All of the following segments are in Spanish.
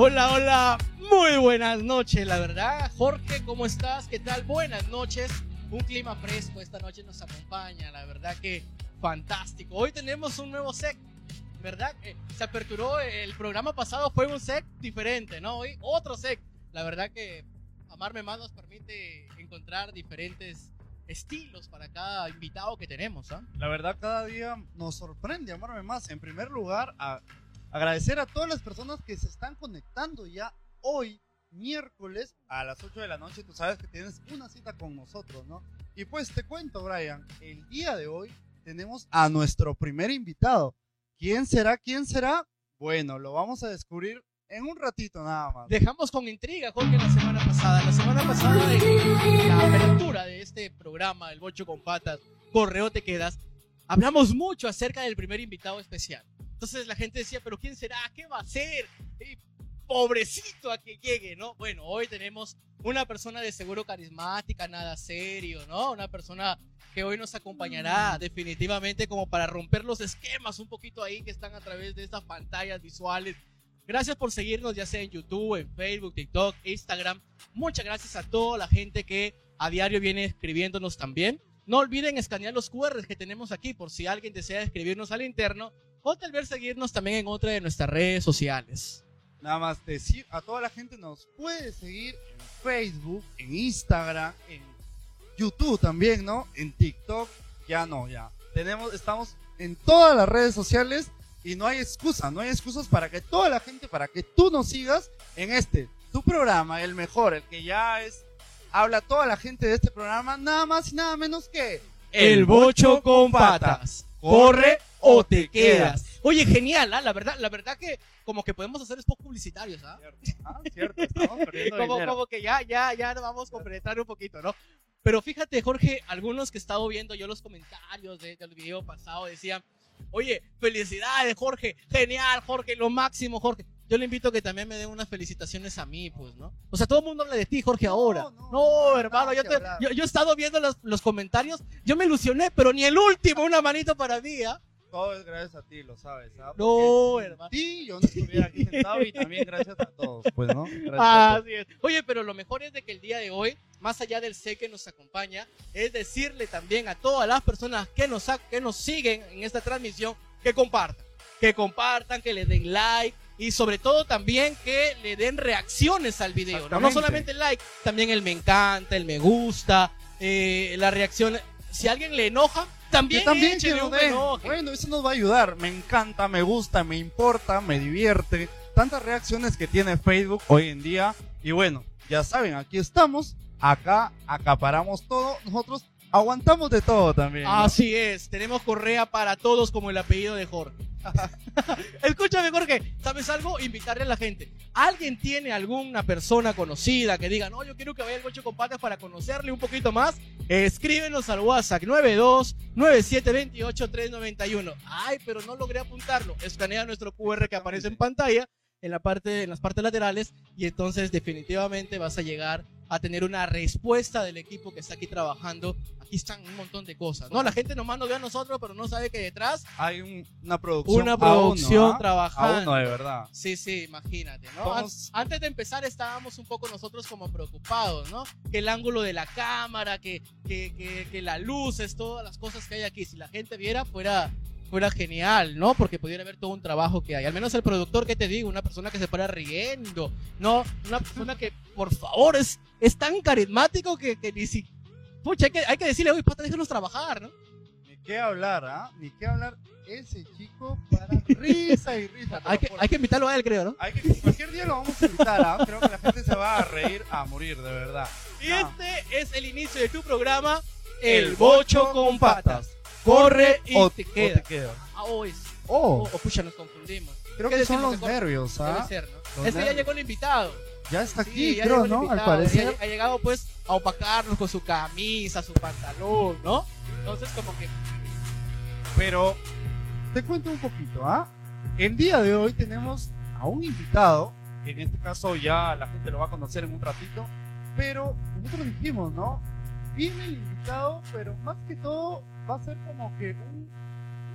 Hola, hola, muy buenas noches, la verdad. Jorge, ¿cómo estás? ¿Qué tal? Buenas noches. Un clima fresco esta noche nos acompaña, la verdad que fantástico. Hoy tenemos un nuevo set, ¿verdad? Eh, se aperturó, el programa pasado fue un set diferente, ¿no? Hoy otro set. La verdad que Amarme Más nos permite encontrar diferentes estilos para cada invitado que tenemos. ¿ah? La verdad, cada día nos sorprende Amarme Más. En primer lugar, a agradecer a todas las personas que se están conectando ya hoy, miércoles, a las 8 de la noche. Tú sabes que tienes una cita con nosotros, ¿no? Y pues te cuento, Brian, el día de hoy tenemos a nuestro primer invitado. ¿Quién será? ¿Quién será? Bueno, lo vamos a descubrir en un ratito nada más. Dejamos con intriga, Jorge, la semana pasada. La semana pasada, en la apertura de este programa, El Bocho con Patas, Correo Te Quedas, hablamos mucho acerca del primer invitado especial. Entonces la gente decía, pero ¿quién será? ¿Qué va a hacer? pobrecito a que llegue, ¿no? Bueno, hoy tenemos una persona de seguro carismática, nada serio, ¿no? Una persona que hoy nos acompañará definitivamente como para romper los esquemas un poquito ahí que están a través de estas pantallas visuales. Gracias por seguirnos ya sea en YouTube, en Facebook, TikTok, Instagram. Muchas gracias a toda la gente que a diario viene escribiéndonos también. No olviden escanear los QRs que tenemos aquí por si alguien desea escribirnos al interno o tal vez seguirnos también en otra de nuestras redes sociales. Nada más decir a toda la gente nos puede seguir en Facebook, en Instagram, en YouTube también, ¿no? En TikTok, ya no, ya. Tenemos, estamos en todas las redes sociales y no hay excusa, no hay excusas para que toda la gente, para que tú nos sigas en este, tu programa, el mejor, el que ya es, habla toda la gente de este programa, nada más y nada menos que El Bocho con Patas. Corre o te quedas. Oye, genial, ¿ah? la verdad, la verdad que como que podemos hacer spots publicitarios, ¿ah? Cierto, ah, cierto, estamos perdiendo como, dinero. como que ya, ya, ya nos vamos a completar un poquito, ¿no? Pero fíjate, Jorge, algunos que he estado viendo yo los comentarios de- del video pasado decían, oye, felicidades, Jorge, genial, Jorge, lo máximo, Jorge. Yo le invito a que también me den unas felicitaciones a mí, pues, ¿no? O sea, todo el mundo habla de ti, Jorge, ahora. no, No, no, hermano, yo, te- yo, yo he estado viendo los, los comentarios, yo me ilusioné, pero ni el último, una manito para mí, ¿ah? Todo es gracias a ti, lo sabes, ¿ah? No, hermano. ti yo no estuviera aquí sentado y también gracias a todos, pues, ¿no? Gracias a todos. Así es. Oye, pero lo mejor es de que el día de hoy, más allá del sé que nos acompaña, es decirle también a todas las personas que nos, que nos siguen en esta transmisión que compartan. Que compartan, que le den like y sobre todo también que le den reacciones al video. ¿no? Solamente el like, también el me encanta, el me gusta, eh, la reacción. Si alguien le enoja, también, también que un enoje. Bueno, eso nos va a ayudar. Me encanta, me gusta, me importa, me divierte. Tantas reacciones que tiene Facebook hoy en día. Y bueno, ya saben, aquí estamos. Acá acaparamos todo. Nosotros aguantamos de todo también. ¿no? Así es, tenemos correa para todos como el apellido de Jorge. Escúchame, Jorge, ¿sabes algo? Invitarle a la gente. ¿Alguien tiene alguna persona conocida que diga, no, yo quiero que vaya al Gocho con Patas para conocerle un poquito más? Escríbenos al WhatsApp 92 9728 391. Ay, pero no logré apuntarlo. Escanea nuestro QR que aparece en pantalla en la parte en las partes laterales y entonces definitivamente vas a llegar tener una respuesta del equipo que está aquí trabajando. Aquí están un montón de cosas, ¿no? La gente nomás nos ve a nosotros, pero no sabe que detrás Hay un- una producción. una a producción uno, ¿ah? trabajando. A uno, de verdad. Sí, sí, imagínate, ¿no? Vamos- Antes de empezar estábamos un poco nosotros como preocupados, ¿no? Que el ángulo de la cámara, que, que, que, que la luz, es todas las cosas que hay aquí. Si la gente viera, fuera, fuera genial, ¿no? Porque pudiera ver todo un trabajo que hay. Al menos el productor, que te digo? Una persona que se para riendo, ¿no? Una persona que, por favor, es, es tan carismático que, que ni si... Pucha, hay que, hay que decirle, oye, pata, déjanos trabajar, ¿no? Ni qué hablar, ¿ah? Ni qué hablar. Ese chico para risa y risa. Hay que, hay que invitarlo a él, creo, ¿no? hay que- cualquier día lo vamos a invitar, ¿ah? Creo que la gente se va a reír a morir, de verdad. Y No. este es el inicio de tu programa, El El Bocho con Patas. Corre y O- te o queda. queda. Ah, oh, es- Oh, oh, oh, pucha, nos confundimos. creo ¿qué que son los nervios, Debe ¿ah? ser, ¿no? Los Este ya nervios. llegó el invitado. Ya está Sí, aquí, ya creo, ¿no? Al parecer. Ya ha llegado pues a opacarnos con su camisa, su pantalón, ¿no? Entonces como que Pero te cuento un poquito, ¿ah? El día de hoy tenemos a un invitado, que en este caso ya la gente lo va a conocer en un ratito, pero nosotros dijimos, ¿no? Viene el invitado, pero más que todo va a ser como que un,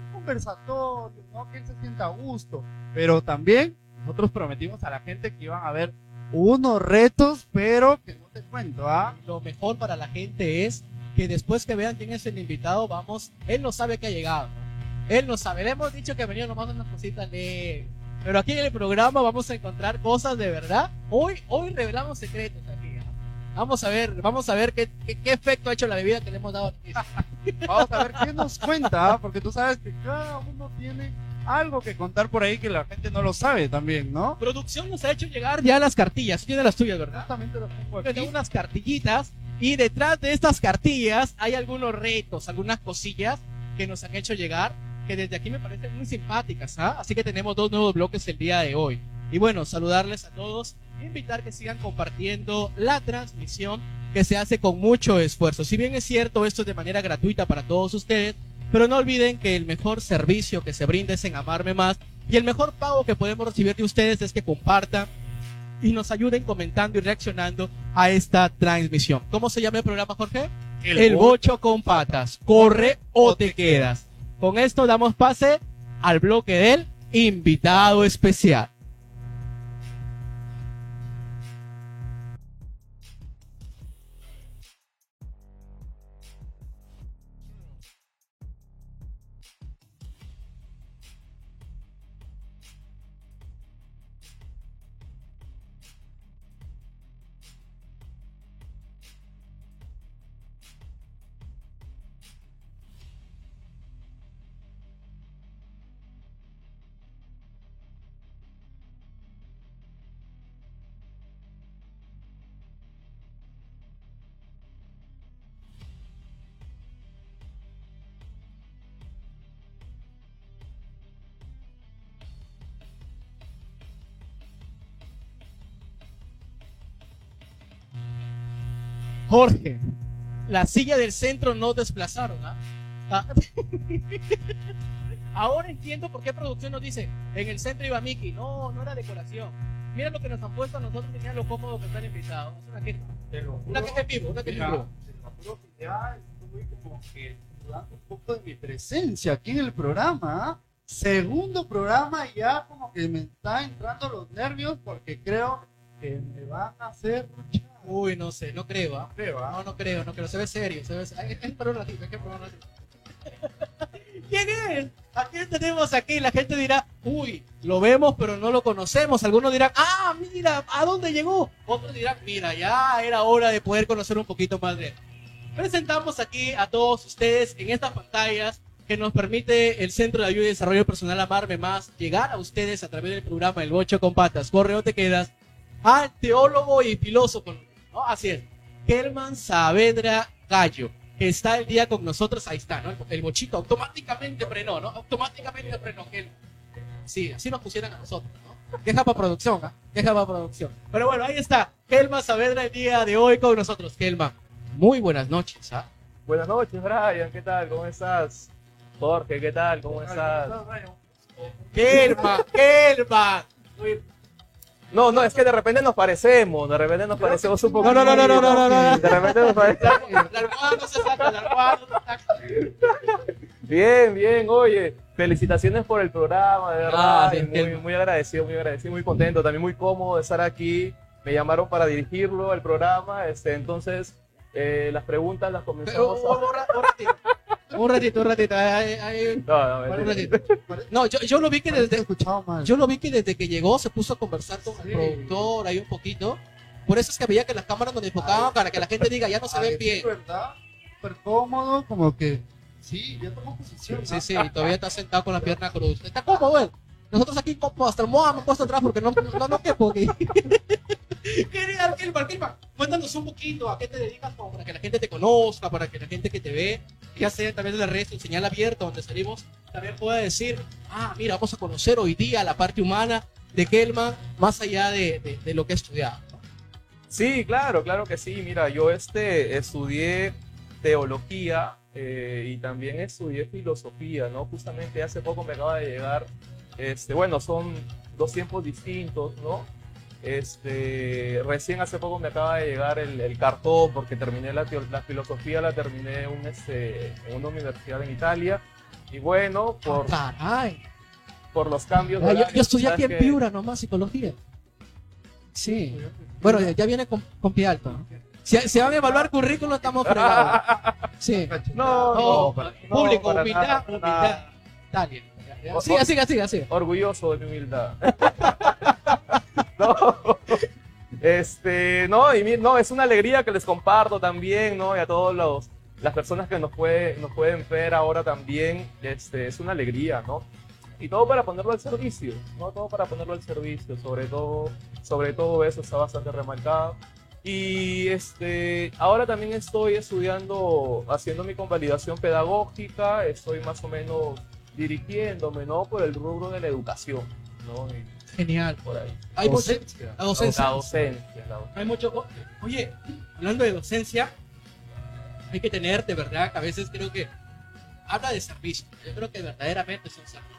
un conversatorio, ¿no? Que él se sienta a gusto, pero también nosotros prometimos a la gente que iban a haber unos retos, pero que no te cuento, ¿ah? Lo mejor para la gente es que después que vean quién es el invitado, vamos, él no sabe que ha llegado. Él no sabe, le hemos dicho que venía nomás unas cositas de... Pero aquí en el programa vamos a encontrar cosas de verdad. Hoy, hoy revelamos secretos. Vamos a ver, vamos a ver qué, qué, qué efecto ha hecho la bebida que le hemos dado. Vamos a ver qué nos cuenta, ¿ah? porque tú sabes que cada uno tiene algo que contar por ahí que la gente no lo sabe también, ¿no? Producción nos ha hecho llegar ya las cartillas. Tiene las tuyas, ¿verdad? Exactamente lo tengo Tengo aquí. unas cartillitas y detrás de estas cartillas hay algunos retos, algunas cosillas que nos han hecho llegar que desde aquí me parecen muy simpáticas, ¿ah? Así que tenemos dos nuevos bloques el día de hoy. Y bueno, saludarles a todos, invitar que sigan compartiendo la transmisión que se hace con mucho esfuerzo. Si bien es cierto, esto es de manera gratuita para todos ustedes, pero no olviden que el mejor servicio que se brinda es en Amarme Más y el mejor pago que podemos recibir de ustedes es que compartan y nos ayuden comentando y reaccionando a esta transmisión. ¿Cómo se llama el programa, Jorge? El, bocho con patas. Corre o te quedas. Con esto damos pase al bloque del invitado especial. Jorge, la silla del centro no desplazaron. ¿ah? Ah. Ahora entiendo por qué producción nos dice, en el centro iba Mickey. No, no era decoración. Mira lo que nos han puesto a nosotros mira lo cómodo que están invitados. Es una queja. Una queja en vivo, una queja en vivo. Te lo juro que ya estoy como que dudando un poco de mi presencia aquí en el programa. ¿ah? Segundo programa y ya como que me están entrando los nervios porque creo que me van a hacer mucha... Uy, no sé, no creo. ¿ah? Creo, ¿ah? No, no creo, no creo. Se ve serio, se ve serio. Hay que esperar un ratito, hay que un ratito. ¿Quién es? ¿A quién tenemos aquí? La gente dirá, uy, lo vemos pero no lo conocemos. Algunos dirán, ah, mira, ¿a dónde llegó? Otros dirán, mira, ya era hora de poder conocer un poquito más de él. Presentamos aquí a todos ustedes en estas pantallas que nos permite el Centro de Ayuda y Desarrollo Personal Amarme Más llegar a ustedes a través del programa El Bocho con Patas. Correo te quedas al teólogo y filósofo, ¿no? Así es. Kelman Saavedra Gallo, que está el día con nosotros, ahí está, ¿no? El, el bochito automáticamente frenó, ¿no? Automáticamente frenó. Kel- Sí, así nos pusieran a nosotros, ¿no? Deja para producción, ¿ah? Deja para producción. Pero bueno, ahí está. Kelman Saavedra el día de hoy con nosotros. Kelman, muy buenas noches, ¿ah? Buenas noches, Brian. ¿Qué tal? ¿Cómo estás? Jorge, ¿qué tal? ¿Cómo estás? Kelman, Kelman. No, no, es que de repente nos parecemos, de repente nos parecemos un poco. No, no, no, no, no, no, no, no. De repente nos parecemos. Bien, bien, oye. Felicitaciones por el programa, de verdad. Gracias, y muy, Kelman. muy agradecido, muy agradecido, muy contento, también muy cómodo de estar aquí. Me llamaron para dirigirlo, el programa. Este, entonces, eh, las preguntas las Pero, comenzamos un ra- un ratito. Un ratito, un ratito. ahí- ahí- a. No, no, un ratito. No, yo, yo lo vi que Te he desde, yo lo vi que desde que llegó se puso a conversar con el Sí. productor ahí un poquito. Por eso es que veía que las cámaras nos enfocaban para que la gente diga, ya no se ven sí, bien. ¿verdad? Súper cómodo, como que... Sí, ya tomó posición. Sí, ¿no? sí, y todavía está sentado con la pierna cruz. Está cómodo, él. Nosotros aquí como hasta el moda me he puesto atrás porque no, no, no quepo aquí. Quería, Kilmar, Kilmar, cuéntanos un poquito a qué te dedicas como para que la gente te conozca, para que la gente que te ve, ya sea también en las redes, en señal abierta donde salimos, también pueda decir, ah, mira, vamos a conocer hoy día la parte humana de Kelman, más allá de, de, de lo que ha estudiado. Sí, claro, claro que sí. Mira, yo este, estudié teología eh, y también estudié filosofía, ¿no? Justamente hace poco me acaba de llegar, este, bueno, son dos tiempos distintos, ¿no? Este, recién hace poco me acaba de llegar el, el cartón porque terminé la, la filosofía, la terminé en, un, este, en una universidad en Italia. Y bueno, por, Caray. por los cambios. Ah, yo, horarios, yo estudié ¿sabes aquí en? Piura nomás, psicología. Sí. Bueno, ya, viene con, con pie alto. ¿no? Si, si van a evaluar currículum, estamos fregados. Sí. No, No, no, para- no, público, para humildad, humildad. nada. Dale. siga, siga, siga. Orgulloso de mi humildad. no. Este, no, y no, es una alegría que les comparto también, ¿no? Y a todos los las personas que nos, puede, nos pueden ver ahora también, este, es una alegría, ¿no? Y todo para ponerlo al servicio, ¿no? Todo para ponerlo al servicio, sobre todo, sobre todo eso está bastante remarcado. Y este, ahora también estoy estudiando, haciendo mi convalidación pedagógica, estoy más o menos dirigiéndome, ¿no? Por el rubro de la educación, ¿no? Y Genial. por ahí. Hay Docencia. la docencia. La docencia, la docencia. Hay mucho. Oye, hablando de docencia, hay que tener de verdad que a veces creo que habla de servicio. Yo creo que verdaderamente es un servicio.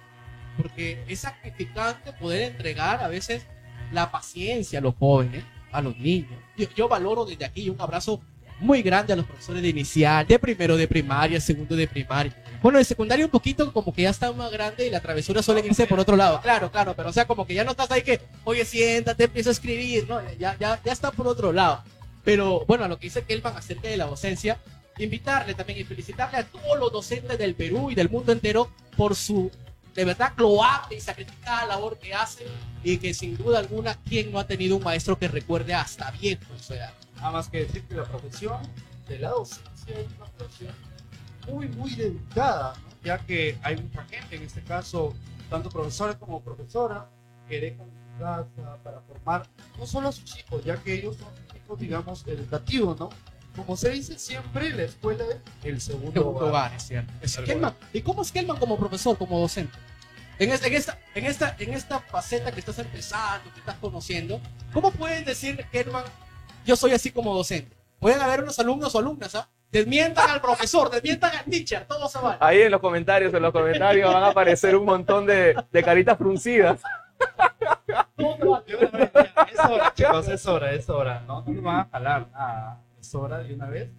Porque es sacrificante poder entregar a veces la paciencia a los jóvenes, a los niños. Yo, yo valoro desde aquí un abrazo muy grande a los profesores de inicial, de primero de primaria, segundo de primaria. Bueno, de secundaria un poquito como que ya está más grande y la travesura suele irse por otro lado. Claro, claro, pero o sea, como que ya no estás ahí que, oye, siéntate, empieza a escribir, ¿no? Ya, ya, ya está por otro lado. Pero bueno, a lo que dice Kelman acerca de la docencia, invitarle también y felicitarle a todos los docentes del Perú y del mundo entero por su de verdad loable y sacrificada labor que hacen y que sin duda alguna, ¿quién no ha tenido un maestro que recuerde hasta viejo en su edad? Nada más que decir que la profesión de la docencia es una profesión muy, muy dedicada, ¿no? ya que hay mucha gente, en este caso, tanto profesores como profesoras, que dejan su casa para formar no solo a sus hijos, ya que ellos son hijos, digamos, educativos, ¿no? Como se dice siempre, la escuela es el segundo Segundo hogar. es cierto. Es- Kelman, ¿Y cómo es Kelman como profesor, como docente? En esta, en, esta, en, esta, en esta faceta que estás empezando, que estás conociendo, ¿cómo puedes decir, Kelman, yo soy así como docente? Pueden haber unos alumnos o alumnas, ¿ah? Desmientan al profesor, desmientan al teacher, todo se vale. Ahí en los comentarios, en los comentarios van a aparecer un montón de, de caritas fruncidas. Todo se vale. De una vez, ya, Es hora, chicos, es hora, es hora. No, no nos van a jalar nada. Es hora de una vez.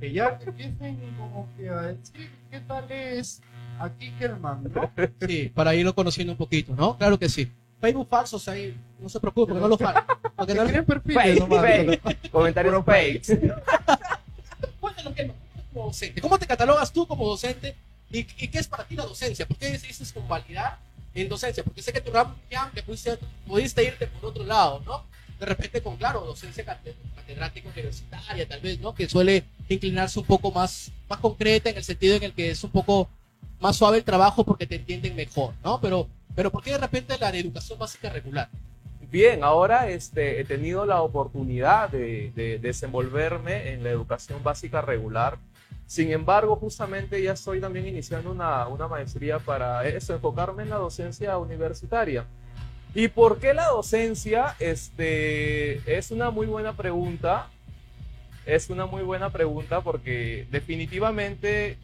Que ya empiecen como que a decir qué tal es aquí Kerman, ¿no? Sí, para irlo conociendo un poquito, ¿no? Claro que sí. Facebook falsos ahí, no se preocupe, porque no lo faltan. Porque no Que creen perfiles Fake, nomás. fake. Comentarios fake. Cuéntanos, Kelman, como docente. ¿Cómo te catalogas tú como docente? ¿Y, y qué es para ti la docencia? ¿Por qué decidiste convalidar en docencia? Porque sé que tu ramo es muy amplio, pudiste, pudiste irte por otro lado, ¿no? De repente con, claro, docencia cate- catedrática universitaria, tal vez, ¿no? Que suele inclinarse un poco más, más concreta en el sentido en el que es un poco más suave el trabajo porque te entienden mejor, ¿no? Pero, pero ¿por qué de repente la de educación básica regular? Bien, ahora este, he tenido la oportunidad de, de desenvolverme en la educación básica regular. Sin embargo, justamente ya estoy también iniciando una, una maestría para eso, enfocarme en la docencia universitaria. ¿Y por qué la docencia? Este, es una muy buena pregunta. Es una muy buena pregunta porque definitivamente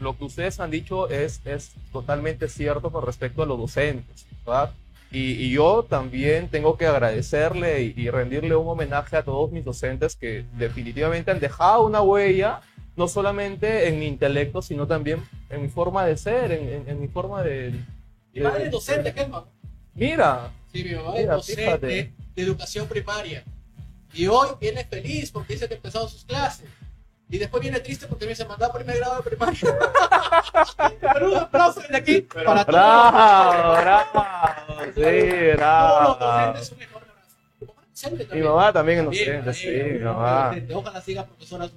lo que ustedes han dicho es, es totalmente cierto con respecto a los docentes, ¿verdad? Y, y yo también tengo que agradecerle y, y rendirle un homenaje a todos mis docentes que definitivamente han dejado una huella, no solamente en mi intelecto, sino también en mi forma de ser, en, en- en mi forma de... Mi madre es docente, Kelman. Mira, Sí, mi mamá es Mira, docente fíjate. de educación primaria. Y hoy viene feliz porque dice que ha empezado sus clases. Y después viene triste porque me dice mandar primer grado de primaria. Pero un aplauso desde aquí para todos. bravo, bravo, sí, Todos los bravo. docentes, un enorme abrazo. Mi mamá también es docente, sí, mi mamá mamá. es docente. Ojalá siga profesora sus,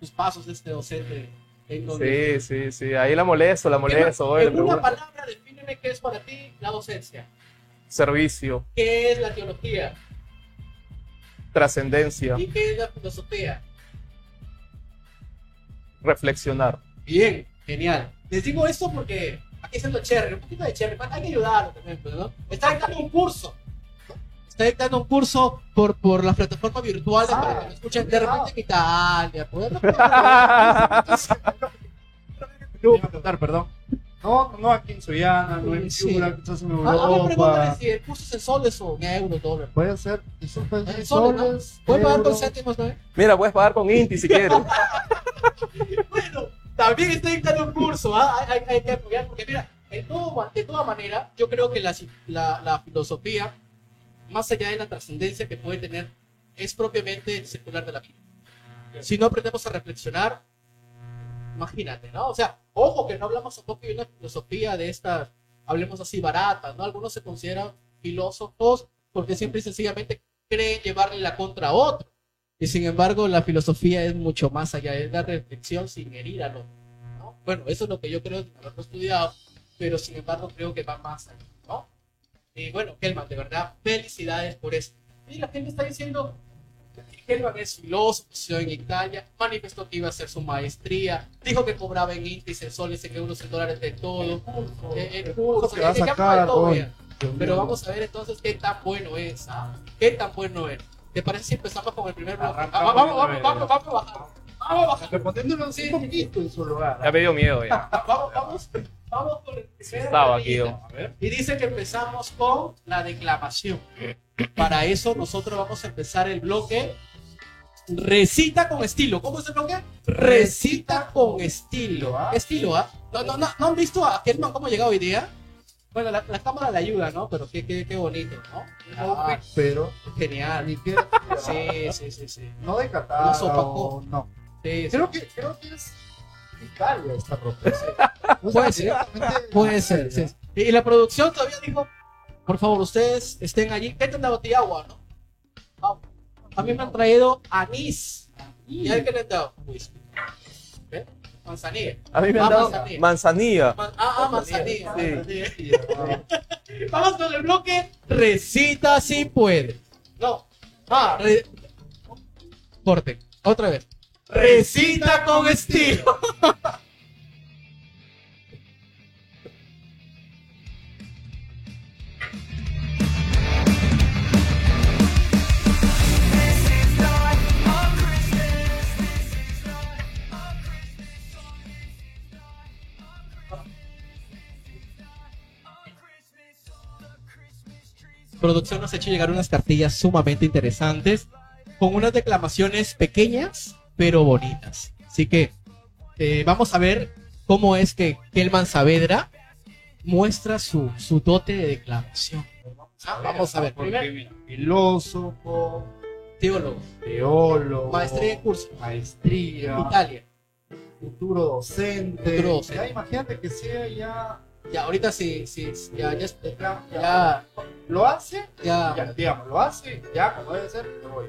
sus pasos este docente. Sí, sí, sí, ahí la molesto, la molesto. le en una palabra, defíneme qué es para ti la docencia. Servicio, ¿Qué es la teología? trascendencia, ¿Y qué es la filosofía? Reflexionar. Bien, genial. Les digo esto porque aquí haciendo cherry, un poquito de cherry, hay que ayudarlo también, pues, ¿no? Está dictando un curso. ¿no? Está dictando un curso por, por la plataforma virtual para que me escuchen de repente en Italia. pues, perdón. No, no aquí en Sullana, no en Sí. Piura, quizás en Ah, ah, me pregúntale Europa. si el curso es en soles o en euros, dólares. Puede ser, eso puede ser En soles, ¿no? Puedes pagar con céntimos, ¿no? Mira, puedes pagar con Inti si quieres. Bueno, también estoy dictando un curso, ¿ah? hay, hay- hay que apoyar, porque mira, en todo- de toda manera, yo creo que la, la, la filosofía, más allá de la trascendencia que puede tener, es propiamente el secular de la vida. Si no aprendemos a reflexionar, imagínate, ¿no? O sea, ojo que no hablamos un poco de una filosofía de estas, hablemos así, baratas, ¿no? Algunos se consideran filósofos porque siempre y sencillamente creen llevarle la contra a otro. Y sin embargo, la filosofía es mucho más allá, es la reflexión sin herir al otro. ¿no? Bueno, eso es lo que yo creo de haberlo estudiado, pero sin embargo creo que va más allá, ¿no? Y bueno, Kelman, de verdad, felicidades por esto. Y la gente está diciendo que Kelman es filósofo, estudió en Italia, manifestó que iba a hacer su maestría, dijo que cobraba en intis, en soles, en euros, en dólares, de todo. Eh, el curso. Pero vamos a ver entonces qué tan bueno es. ¿ah? ¿Qué tan bueno es? ¿Te parece si empezamos con el primer bloque? Ah, vamos, vamos, vamos, vamos, vamos, vamos, vamos, Sí, un poquito en su lugar. Ya me dio miedo ya. vamos, vamos, vamos con el primer Estaba aquí, bloquito. A ver. Y dice que empezamos con la declamación. Para eso nosotros vamos a empezar el bloque Recita con estilo. ¿Cómo el bloque? Recita con estilo. ¿ah? Estilo, ¿ah? ¿No, no, no, ¿no han visto a Kelman cómo ha llegado hoy día? Bueno, la, la cámara le ayuda, ¿no? Pero qué, qué, qué bonito, ¿no? Ah, pero genial. ni Sí, sí, sí, sí. no de No Qatar, sopacó. no. Sí, sí. Creo que creo que es Italia esta ropa. O sea, Puede ser. Puede ser, sí. Y la producción todavía dijo, por favor, ustedes estén allí, que una botella de agua, ¿no? A mí me han traído anís. ¿Y a él qué le han dado? Whisky. ¿Ve? Manzanilla. A mí me han Ah, dado manzanilla. manzanilla. Man- ah, ah, manzanilla. Sí. Vamos con el bloque. Recita si puede. No. Ah, re- corte. Otra vez. Recita con estilo. Producción nos ha hecho llegar unas cartillas sumamente interesantes con unas declamaciones pequeñas pero bonitas. Así que eh, vamos a ver cómo es que Kelman Saavedra muestra su, su dote de declamación. Ah, vamos a ver. Primero, filósofo, teólogo, teólogo, maestría en curso, maestría, Italia. futuro docente. Futuro docente. Ya imagínate que sea ya, Ya, ahorita sí, sí, ya, ya, ya, ya, lo hace, ya, ya, digamos, lo hace, ya como debe ser, me voy.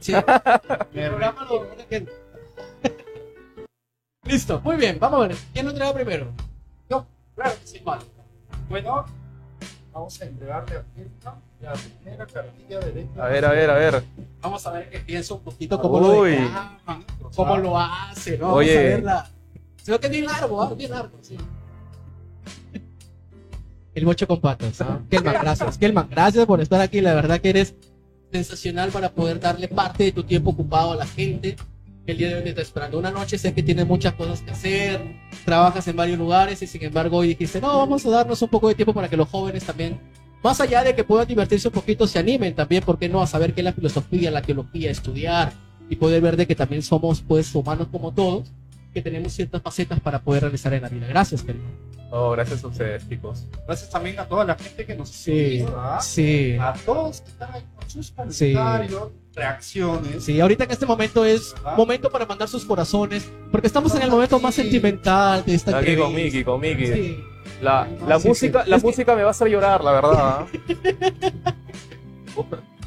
sí. Me El programa lo- Listo, muy bien, vamos a ver. ¿Quién lo entrega primero? Yo, claro que sí, vale. Bueno, vamos a entregarle a Kirchner la primera cartilla de letra. A ver, a ver, a ver. Vamos a ver que piensa un poquito cómo lo declama, cómo lo hace, ¿no? Oye. Vamos a verla. Creo que es bien largo, ¿ah? Bien largo, sí. El bocho con patas, ¿ah? Kelman, gracias. Kelman, gracias por estar aquí. La verdad que eres sensacional para poder darle parte de tu tiempo ocupado a la gente. El día de hoy te está esperando una noche, sé que tienes muchas cosas que hacer, trabajas en varios lugares y sin embargo hoy dijiste, no, vamos a darnos un poco de tiempo para que los jóvenes también, más allá de que puedan divertirse un poquito, se animen también, ¿por qué no? A saber qué es la filosofía, la teología, estudiar y poder ver de que también somos pues humanos como todos, que tenemos ciertas facetas para poder realizar en la vida. Gracias, Kelman. Oh, gracias a ustedes, chicos. Gracias también a toda la gente que nos Sí, sí. A todos que están ahí con sus comentarios, reacciones. Sí, ahorita en este momento es ¿Verdad? momento para mandar sus corazones, porque estamos en el momento más sentimental de esta Aquí con entrevista. Miki, con Miki. Sí. La, la Sí, música, sí. la Es que- música me va a hacer llorar, la verdad. ¿ah?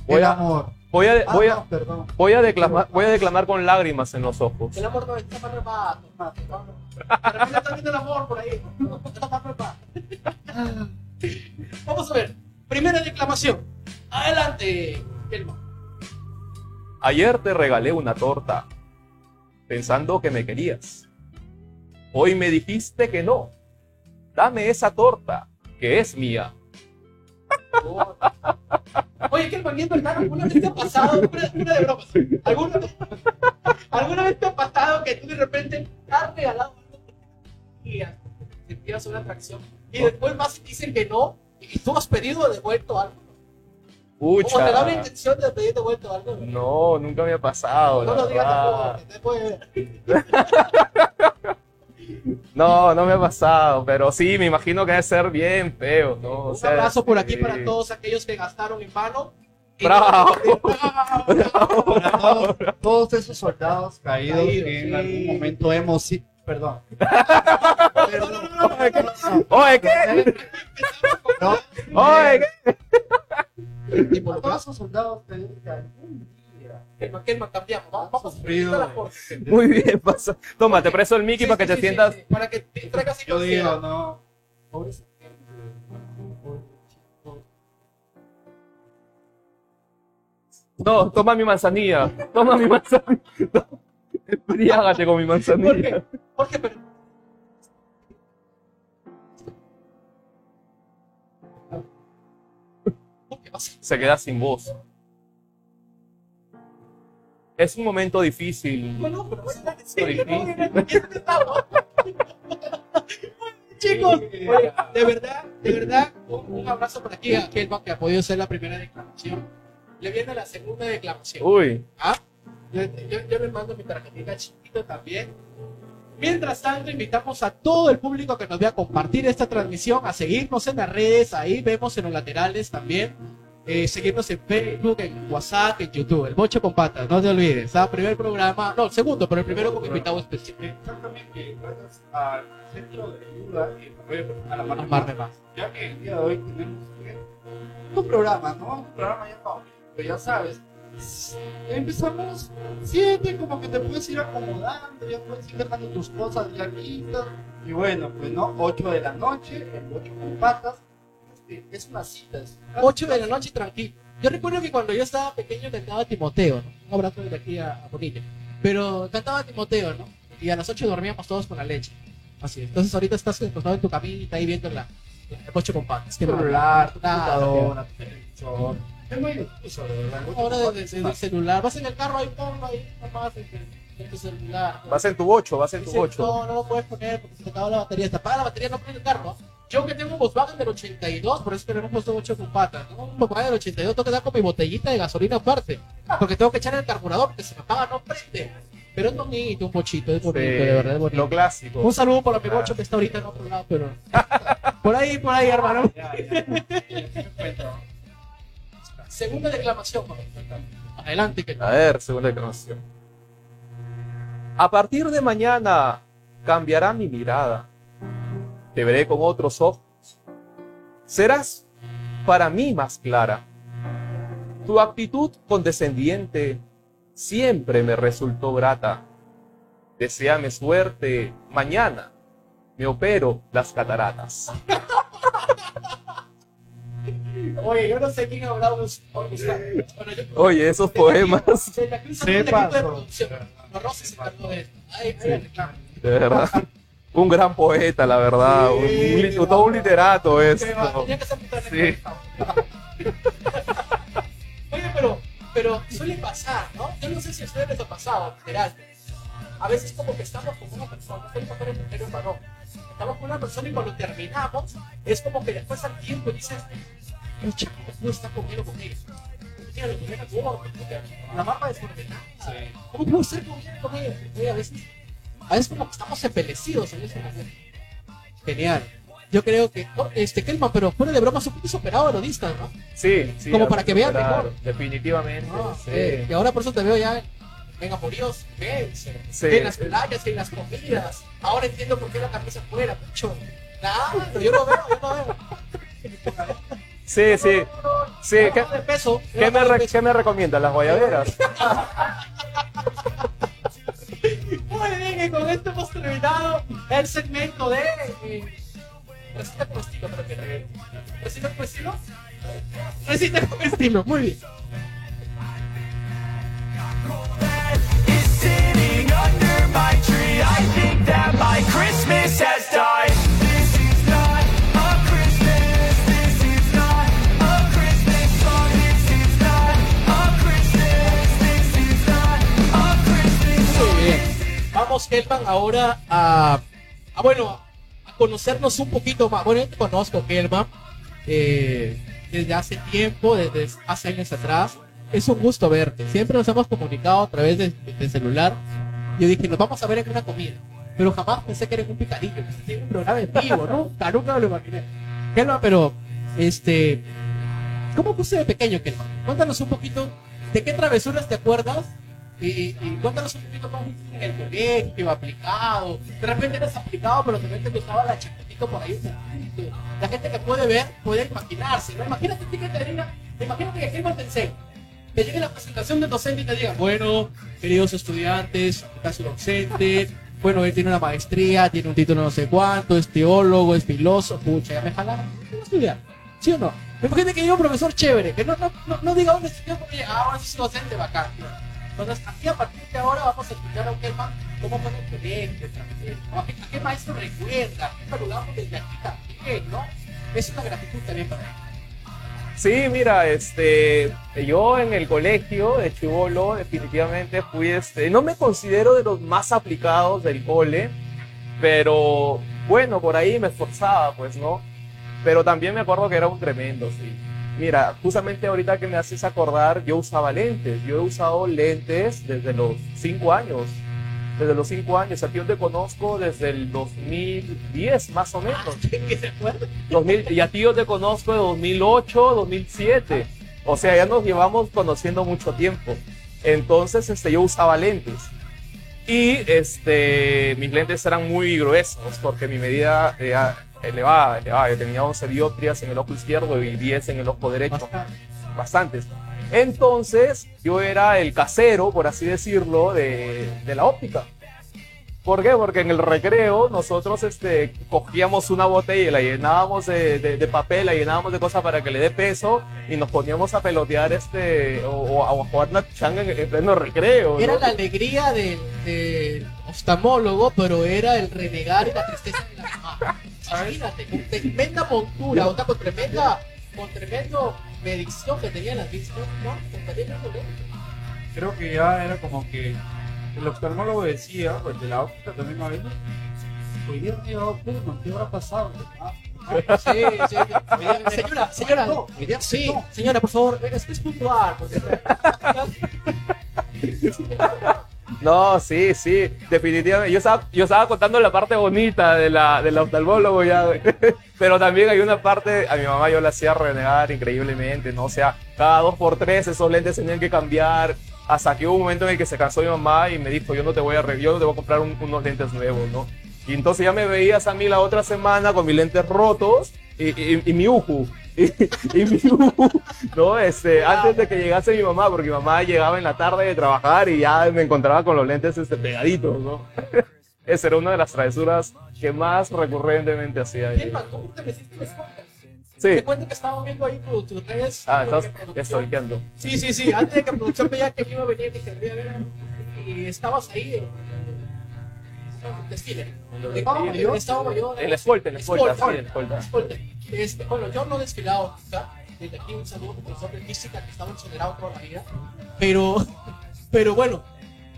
Voy el a, amor. Voy a, Ah, voy a, no, voy a declamar, voy a declamar con lágrimas en los ojos. El amor no está para el pato, pato, pato. De repente está viendo el amor por ahí. No está para el pato. Vamos a ver. Primera declamación. Adelante. Ayer te regalé una torta, pensando que me querías. Hoy me dijiste que no. Dame esa torta, que es mía. Oye, Kelman, ¿y es verdad? ¿Alguna vez te ha pasado? Una, una de bromas. ¿Alguna vez, ¿Alguna vez te ha pasado que tú de repente has regalado algo y sentías una atracción y después vas y dicen que no y tú has pedido de devuelto algo? ¿O te da una Pucha. intención de pedir de devuelto algo? No, nunca me ha pasado. No la lo digas tampoco, que te puede ver. No, no me ha pasado, pero sí, me imagino que debe ser bien feo, ¿no? O Un sea, abrazo por aquí sí. para todos aquellos que gastaron en vano. Y- Bravo. Bravo. Para todos, todos esos soldados caídos Caídos, que en sí. algún momento hemos sido. Perdón. No, no, no, no, no, Oye, ¿qué? Oye, ¿qué? Lo que todos esos soldados caídos que algún día Kelman, Kelman, cambiamos. Vamos, vamos a la fuerza. Muy bien, pasa. Toma, te presto el Mickey para que te Sí, sí, sí, sientas. sí, Para que te traigas Yo digo, no. Pobres. No, toma mi manzanilla. Toma mi manzanilla. Embriágate con mi manzanilla. Jorge, pero. Jorge, a- Se queda sin voz. Es un momento difícil. No, no, pero bueno, sí, difícil. estamos. Chicos, oye, de verdad, de verdad, un, abrazo por aquí a Kelman que ha podido ser la primera declaración. Le viene la segunda declaración. Uy, ¿Ah? Yo, yo, yo le mando mi tarjetita chiquito también. Mientras tanto, invitamos a todo el público que nos vea compartir esta transmisión, a seguirnos en las redes, ahí vemos en los laterales también. Eh, seguirnos en Facebook, en WhatsApp, en YouTube. El Bocho con Patas, no te olvides. ¿ah? Primer programa, no, el segundo, pero el primero con invitado especial. Exactamente, gracias al centro de ayuda y apoyo a la mano Amarme más. ya que el día de hoy tenemos un programa, ¿no? Un programa ya favorito, pero ya sabes, empezamos siete, como que te puedes ir acomodando, ya puedes ir dejando tus cosas ya listas, y bueno, pues no, 8 de la noche, el 8 con patas, es una cita. es- 8 de la noche tranquilo. Yo recuerdo que cuando yo estaba pequeño cantaba Timoteo, ¿no? Un abrazo desde aquí a, a Bonilla. Pero cantaba Timoteo, ¿no? Y a las 8 dormíamos todos con la leche. Así es. Entonces ahorita estás acostado en tu camita ahí viendo la, la 8 con patas. Qué celular, tu computadora, tu televisor. Es muy difícil, de verdad. Ahora desde, desde el celular. Vas en el carro, ahí ponlo ahí, nomás en, tu- tu celular. vas en tu bocho, vas en tu Dice, bocho. No, no lo puedes poner porque se te acaba la batería. Se te apaga la batería, no prende el carro. Yo que tengo un Volkswagen del 82, por eso que hemos puesto 8 con patas. ¿no? Un Volkswagen del 82 tengo que dar con mi botellita de gasolina aparte. Porque tengo que echar el carburador porque se me apaga, no prende. Pero es bonito, un bochito, es bonito, Sí, de verdad es bonito. lo clásico. Un saludo por mi bocho que está ahorita en otro lado, pero. por ahí, por ahí, hermano. Ya, ya. Segunda declamación. Adelante, que A ver, segunda declaración. A partir de mañana cambiará mi mirada. Te veré con otros ojos. Serás para mí más clara. Tu actitud condescendiente siempre me resultó grata. Deseame suerte mañana. Me opero las cataratas. Oye, yo no sé quién ha hablado de eso. Bueno, yo- Oye, esos poemas, Se pasó. de verdad. Un gran poeta, la verdad. Un, Sí, un li- todo un literato mitad Sí. Oye, pero, pero suele pasar, ¿no? Yo no sé si a ustedes les ha pasado, literal. A veces como que estamos con una persona, estoy pasando el primero varón. Estamos con una persona y cuando terminamos, es como que después al tiempo dices, el chico no está conmigo con ella. Mira, lo que gordo, la barba desordenada. ¿Cómo puedo ser conmigo con ella? Oye, a veces, a veces como que estamos embelecidos en ese momento. Genial. Yo creo que, oh, este, Kelman, pero fuera de broma, un poquito superado de nudista, ¿no? Sí, sí. Como para que vean mejor. Definitivamente. Ah, sí. eh, y ahora por eso te veo ya en amoríos gays, Sí. en las playas, en las comidas. Ahora entiendo por qué la camisa fuera, mucho. Claro, yo lo veo, yo lo veo. Sí, sí. Sí, ¿qué, qué me, re- qué me recomiendas? ¿Las guayaberas? Bien, y con esto hemos terminado el segmento de. Eh, recita con estilo, creo que. ¿Recita con estilo? Recita con estilo, muy bien. is sitting under my tree. I think that my Christmas has died. Kelman, ahora a, a, bueno, a conocernos un poquito más. Bueno, yo te conozco, Kelman, eh, desde hace tiempo, desde hace años atrás. Es un gusto verte. Siempre nos hemos comunicado a través de, de celular. Yo dije, nos vamos a ver en una comida. pero jamás pensé que eres un picadillo, que un programa en vivo, nunca, nunca me lo imaginé. Kelma, pero, este, ¿cómo fuiste de pequeño, Kelma? Cuéntanos un poquito de qué travesuras te acuerdas y, cuéntanos un poquito hiciste en el colegio, aplicado. De repente eres aplicado, pero también te gustaba la chapetito por ahí. un. La gente que puede ver puede imaginarse, ¿no? Imagínate que te diga, imagínate que Kelma te enseña. Que llegue la presentación del docente y te diga, bueno, queridos estudiantes, acá su docente, bueno, él tiene una maestría, tiene un título no sé cuánto, es teólogo, es filósofo, pucha, ya me jalaron, quiero estudiar, ¿sí o no? Imagínate que yo un profesor chévere, que no, no, no, no diga dónde estudió, porque ah, ahora es docente bacán. Entonces, aquí a partir de ahora vamos a escuchar a un Kelman cómo fue el ¿no? ¿A qué, maestro recuerda? ¿A qué saludamos desde aquí también, no? Es una gratitud también para él. Sí, mira, este, yo en el colegio de Chivolo definitivamente fui, este, no me considero de los más aplicados del cole, pero bueno, por ahí me esforzaba, pues, ¿no? Pero también me acuerdo que era un tremendo, sí. Mira, justamente ahorita que me haces acordar, yo usaba lentes, yo he usado lentes desde los cinco años, desde los cinco años, aquí yo te conozco desde el 2010 más o menos. ¿Que se acuerda? 2000, y a ti yo te conozco de 2008, 2007. O sea, ya nos llevamos conociendo mucho tiempo. Entonces, este, yo usaba lentes. Y este, mis lentes eran muy gruesos porque mi medida era elevada, elevada. Yo tenía 11 dioptrias en el ojo izquierdo y 10 en el ojo derecho. Bastantes. Entonces, yo era el casero, por así decirlo, de, de la óptica. ¿Por qué? Porque en el recreo nosotros este, cogíamos una botella y la llenábamos de, de- de papel, la llenábamos de cosas para que le dé peso y nos poníamos a pelotear este, o, o a jugar una changa en, en pleno recreo. ¿no? Era la alegría del, del oftalmólogo, pero era el renegar y la tristeza de la mamá. Imagínate, con tremenda montura, o sea, con tremenda, con tremendo medición que tenía la visión, ¿no? Creo que ya era como que el oftalmólogo decía, pues de la óptica también no había. Hoy día no he llevado turno, ¿qué habrá pasado? Ah, Sí, Señora, señora, No, sí, no. señora, por favor, es puntual. porque- No, sí, sí, definitivamente. Yo estaba, yo estaba contando la parte bonita de la, del oftalmólogo ya, güey. pero también hay una parte, a mi mamá yo la hacía renegar increíblemente, ¿no? O sea, cada dos por tres esos lentes tenían que cambiar, hasta que hubo un momento en el que se cansó mi mamá y me dijo, yo no te voy a, yo no te voy a comprar un- unos lentes nuevos, ¿no? Y entonces ya me veías a mí la otra semana con mis lentes rotos y mi uju. Y, y mi ¿no? Este, antes de que llegase mi mamá, porque mi mamá llegaba en la tarde de trabajar y ya me encontraba con los lentes este, pegaditos, ¿no? Esa era una de las travesuras que más recurrentemente hacía. Kelman, ¿cómo te metiste en? Sí. Te cuento que estaba viendo ahí tu- tus redes. Ah, estás stalkeando. Sí, sí, sí. Antes de que producción veía que iba a venir, dije, voy a ver. Y estabas ahí desfile. En Estaba mayor, estaba mayor. El escolta, el escolta, sí, el escolta. Este, bueno, yo no he desfilado nunca. Desde aquí un saludo al profesor de física que estaba exonerado toda la vida. Pero, pero bueno,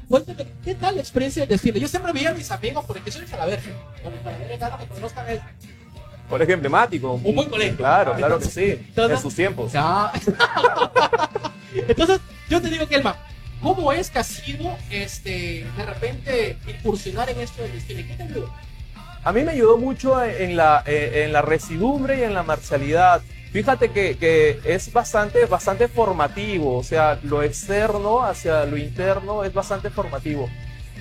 cuéntame, ¿qué tal la experiencia del desfile? Yo siempre veía a mis amigos, porque soy Salaverge. Bueno, Salaverge, claro que conozcan el Colegio emblemático. Un buen colegio. Claro, claro que sí. Entonces- En sus tiempos. Ya. Entonces, yo te digo, Kelma, ¿cómo es que ha sido este, de repente incursionar en esto del desfile? ¿Qué te ayudó? A mí me ayudó mucho en la, eh, en la residumbre y en la marcialidad. Fíjate que, que es bastante, bastante formativo, o sea, lo externo hacia lo interno es bastante formativo.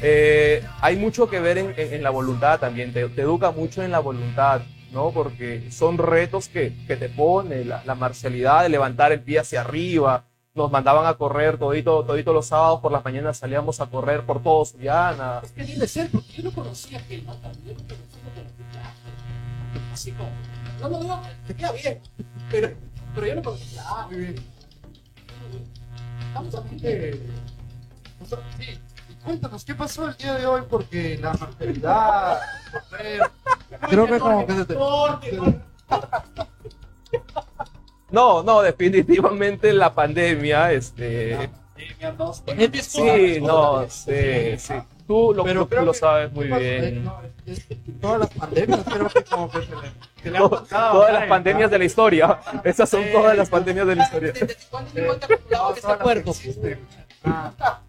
Eh, hay mucho que ver en, en- la voluntad también, te, te educa mucho en la voluntad, ¿no? Porque son retos que, que te pone, la, la marcialidad de levantar el pie hacia arriba. Nos mandaban a correr todito, todito los sábados por las mañanas salíamos a correr por todo Sullana. Es que debe ser, porque yo no conocía a Kelma también, no conocía Así como, no, no, no, te queda bien, pero, pero yo no conocía. Ah, muy bien. Estamos aquí de. Sí, Cuéntanos, ¿qué pasó el día de hoy? Porque la maternidad, el correo, creo que como que se te... No, no, definitivamente la pandemia, este, sí, no, sí, sí. Tú lo, Pero tú creo lo que- sabes muy bien. No, es que todas las pandemias creo que como que se le, se le han To- pasado. todas las pandemias de la historia. Esas son todas las pandemias de la historia. ¿Desde cuándo te cuenta acumulado Todas este que. Ah,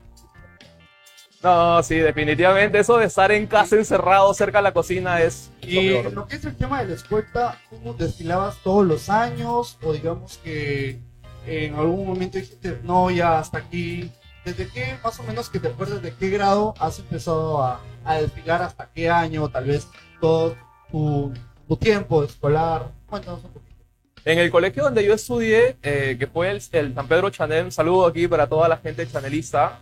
No, sí, definitivamente eso de estar en casa encerrado cerca de la cocina es Y lo que es el tema de la escolta, ¿cómo desfilabas todos los años? O digamos que en algún momento dijiste, no, ya hasta aquí. ¿Desde qué, más o menos, que te acuerdas de qué grado has empezado a, a desfilar? ¿Hasta qué año? Tal vez todo tu, tu tiempo escolar. Cuéntanos un poquito. En el colegio donde yo estudié, eh, que fue el, el San Pedro Chanel, un saludo aquí para toda la gente chanelista.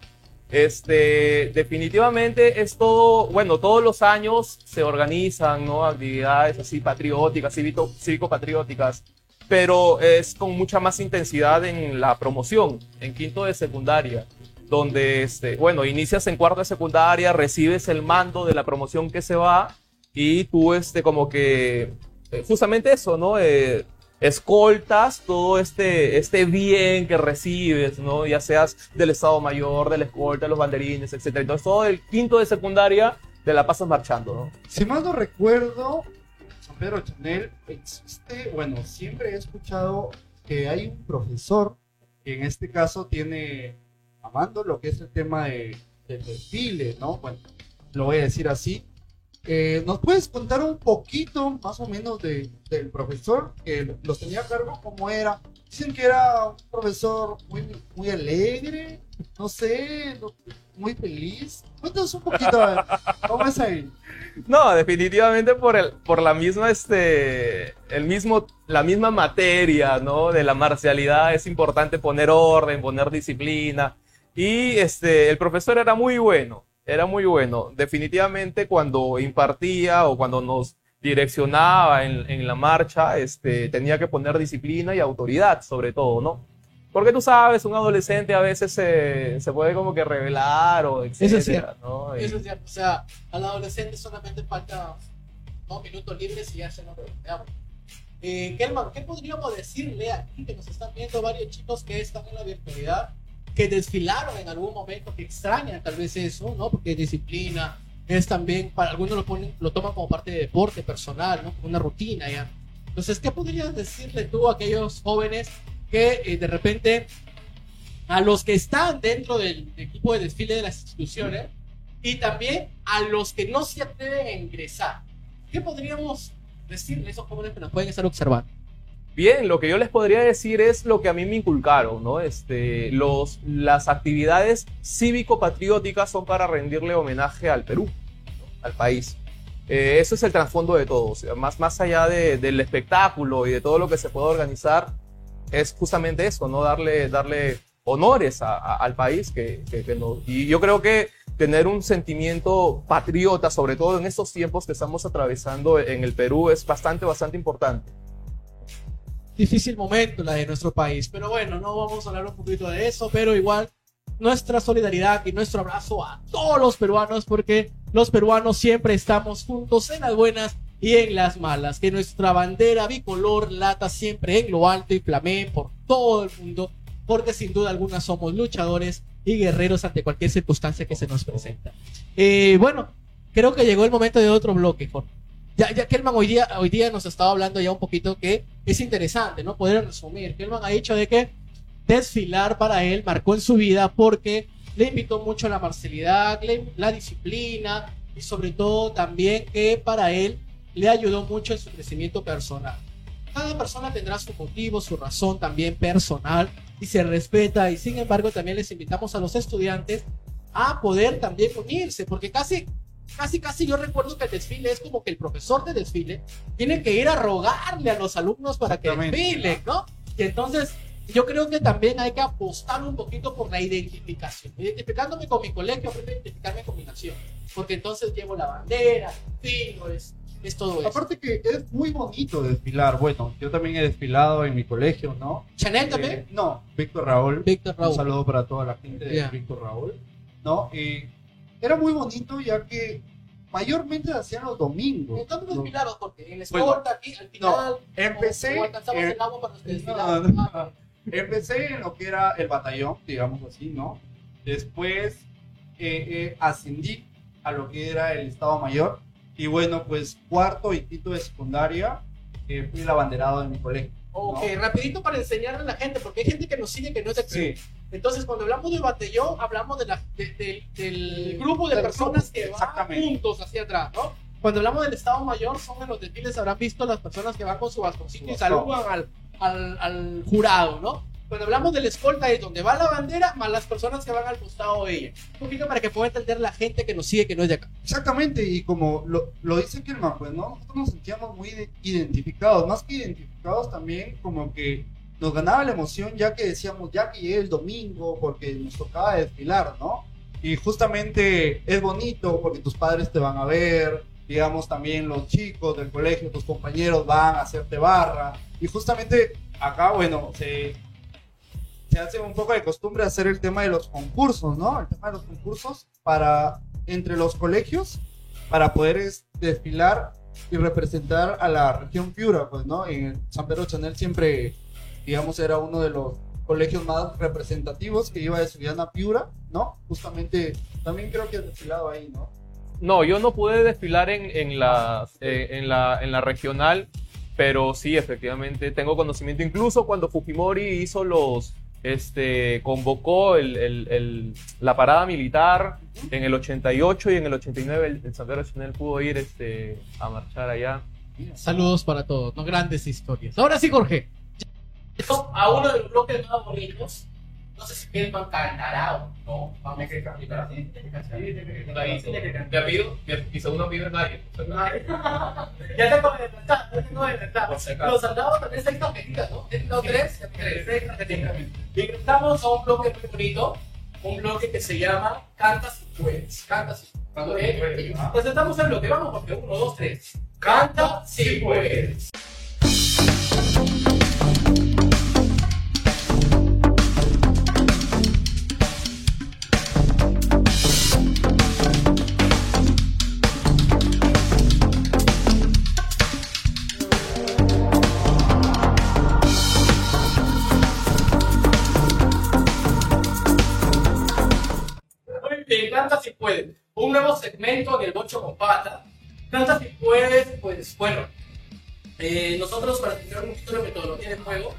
Este, definitivamente es todo, bueno, todos los años se organizan, ¿no? Actividades así patrióticas, cívico- cívico-patrióticas, pero es con mucha más intensidad en la promoción, en quinto de secundaria, donde, este, bueno, inicias en cuarto de secundaria, recibes el mando de la promoción que se va y tú, este, como que, eh, justamente eso, ¿no? Eh, escoltas todo este, este bien que recibes, ¿no? Ya seas del Estado Mayor, de la escolta, los banderines, etc. Entonces todo el quinto de secundaria te la pasas marchando, ¿no? Si mal no recuerdo, San Pedro Chanel existe, bueno, siempre he escuchado que hay un profesor que en este caso tiene amando lo que es el tema de, del desfile, ¿no? Bueno, lo voy a decir así. Eh, ¿Nos puedes contar un poquito más o menos de, del profesor que los tenía a cargo? ¿Cómo era? Dicen que era un profesor muy, muy alegre, no sé, muy feliz. Cuéntanos un poquito, ¿cómo es ahí? No, definitivamente por el, por la misma, este, el mismo, la misma materia, ¿no? De la marcialidad es importante poner orden, poner disciplina. Y este, el profesor era muy bueno, era muy bueno. Definitivamente cuando impartía o cuando nos direccionaba en, en la marcha, este, tenía que poner disciplina y autoridad, sobre todo, ¿no? Porque tú sabes, un adolescente a veces se, se puede como que revelar o etcétera, es cierto. ¿no? Y- Eso es cierto. O sea, al adolescente solamente falta dos minutos libres y ya se nos revolteamos. Eh, Kelman, ¿qué podríamos decirle aquí que nos están viendo varios chicos que están en la virtualidad, que desfilaron en algún momento, que extrañan tal vez eso, ¿no? Porque disciplina, es también, para algunos lo, ponen, lo toman como parte de deporte personal, ¿no? Como una rutina ya. Entonces, ¿qué podrías decirle tú a aquellos jóvenes que eh, de repente a los que están dentro del equipo de desfile de las instituciones y también a los que no se atreven a ingresar. ¿Qué podríamos decirle a esos jóvenes que nos pueden estar observando? Bien, lo que yo les podría decir es lo que a mí me inculcaron, ¿no? Este, los, las actividades cívico-patrióticas son para rendirle homenaje al Perú, al país. Eh, eso es el trasfondo de todo, más, más allá de- del espectáculo y de todo lo que se puede organizar, es justamente eso, ¿no? Darle, darle honores al país que, que- y yo creo que tener un sentimiento patriota, sobre todo en estos tiempos que estamos atravesando en el Perú, es bastante, bastante importante. Difícil momento la de nuestro país, pero bueno, no vamos a hablar un poquito de eso, pero igual nuestra solidaridad y nuestro abrazo a todos los peruanos, porque los peruanos siempre estamos juntos en las buenas y en las malas. Que nuestra bandera bicolor lata siempre en lo alto y flamee por todo el mundo, porque sin duda alguna somos luchadores y guerreros ante cualquier circunstancia que se nos presenta. Eh, bueno, creo que llegó el momento de otro bloque, Jorge. Ya, ya Kelman hoy día, hoy día nos estaba hablando ya un poquito que es interesante, ¿no? Poder resumir. Kelman ha dicho de que desfilar para él marcó en su vida porque le invitó mucho a la marcialidad, la disciplina y sobre todo también que para él le ayudó mucho en su crecimiento personal. Cada persona tendrá su motivo, su razón también personal y se respeta y sin embargo también les invitamos a los estudiantes a poder también unirse porque casi casi casi yo recuerdo que el desfile es como que el profesor de desfile tiene que ir a rogarle a los alumnos para que desfilen, ¿no? Y entonces yo creo que también hay que apostar un poquito por la identificación. Identificándome con mi colegio, a identificarme con mi nación. Porque entonces llevo la bandera, filo, es, es todo eso. Aparte que es muy bonito desfilar. Bueno, yo también he desfilado en mi colegio, ¿no? Chanel también. Eh, no, Víctor Raúl. Víctor Un Raúl. saludo para toda la gente de. Víctor Raúl. ¿No? Y era muy bonito ya que mayormente hacían los domingos. Entonces Los- desfilaron porque en la Bueno, escolta aquí al final. empecé- o alcanzamos eh, el agua para No, no. Ah, Empecé en lo que era el batallón, digamos así, ¿no? Después eh, eh, ascendí a lo que era el Estado Mayor. Y bueno, pues cuarto y quinto de secundaria eh, fui el abanderado de mi colegio. Ok, ¿no? rapidito para enseñarle a la gente, porque hay gente que nos sigue que no es de. Sí, Entonces, cuando hablamos de batallón, hablamos de la, de- de- del grupo de personas que van juntos hacia atrás, ¿no? Cuando hablamos del Estado Mayor, son en los desfiles, habrán visto las personas que van con su bastoncito y saludan al, al, al jurado, ¿no? Cuando hablamos del escolta es donde va la bandera más las personas que van al costado de ella. Un poquito para que pueda entender la gente que nos sigue que no es de acá. Exactamente, y como lo, lo dice Kelman, pues no, nosotros nos sentíamos muy de- identificados, más que identificados también como que nos ganaba la emoción ya que decíamos ya que llegue el domingo porque nos tocaba desfilar, ¿no? Y justamente es bonito porque tus padres te van a ver, digamos también los chicos del colegio, tus compañeros van a hacerte barra, y justamente acá, bueno, se, se hace un poco de costumbre hacer el tema de los concursos, ¿no? El tema de los concursos para entre los colegios para poder es, desfilar y representar a la región Piura, pues, ¿no? En San Pedro Chanel siempre, digamos, era uno de los colegios más representativos que iba de Suyana a Piura, ¿no? Justamente, también creo que has desfilado ahí, ¿no? No, yo no pude desfilar en, en, la, eh, en, la, en la regional, pero sí, efectivamente, tengo conocimiento. Incluso cuando Fujimori hizo los, este, convocó el, el- el- la parada militar en el 88 y en el 89, el, Pedro Chanel pudo ir este, a marchar allá. Saludos para todos, ¿no? Grandes historias. Ahora sí, Jorge. Llegamos a uno de los bloques más bonitos. No sé si Kelman cantará o no. Vamos a cantar. Mi apellido, mi, segundo apellido es nadie. Ya tengo adelantar, ya tengo. Los soldados también seis tarjetitas, ¿no? Tengo tres, tres. Y estamos a un bloque muy bonito, un bloque que se llama Canta si puedes. Canta si puedes. ¿ok? Presentamos el bloque, vamos porque uno, dos, tres. Canta si puedes. Un nuevo segmento en el Bocho con Pata. Canta si puedes, pues bueno. eh, nosotros, para explicar un poquito la metodología del juego,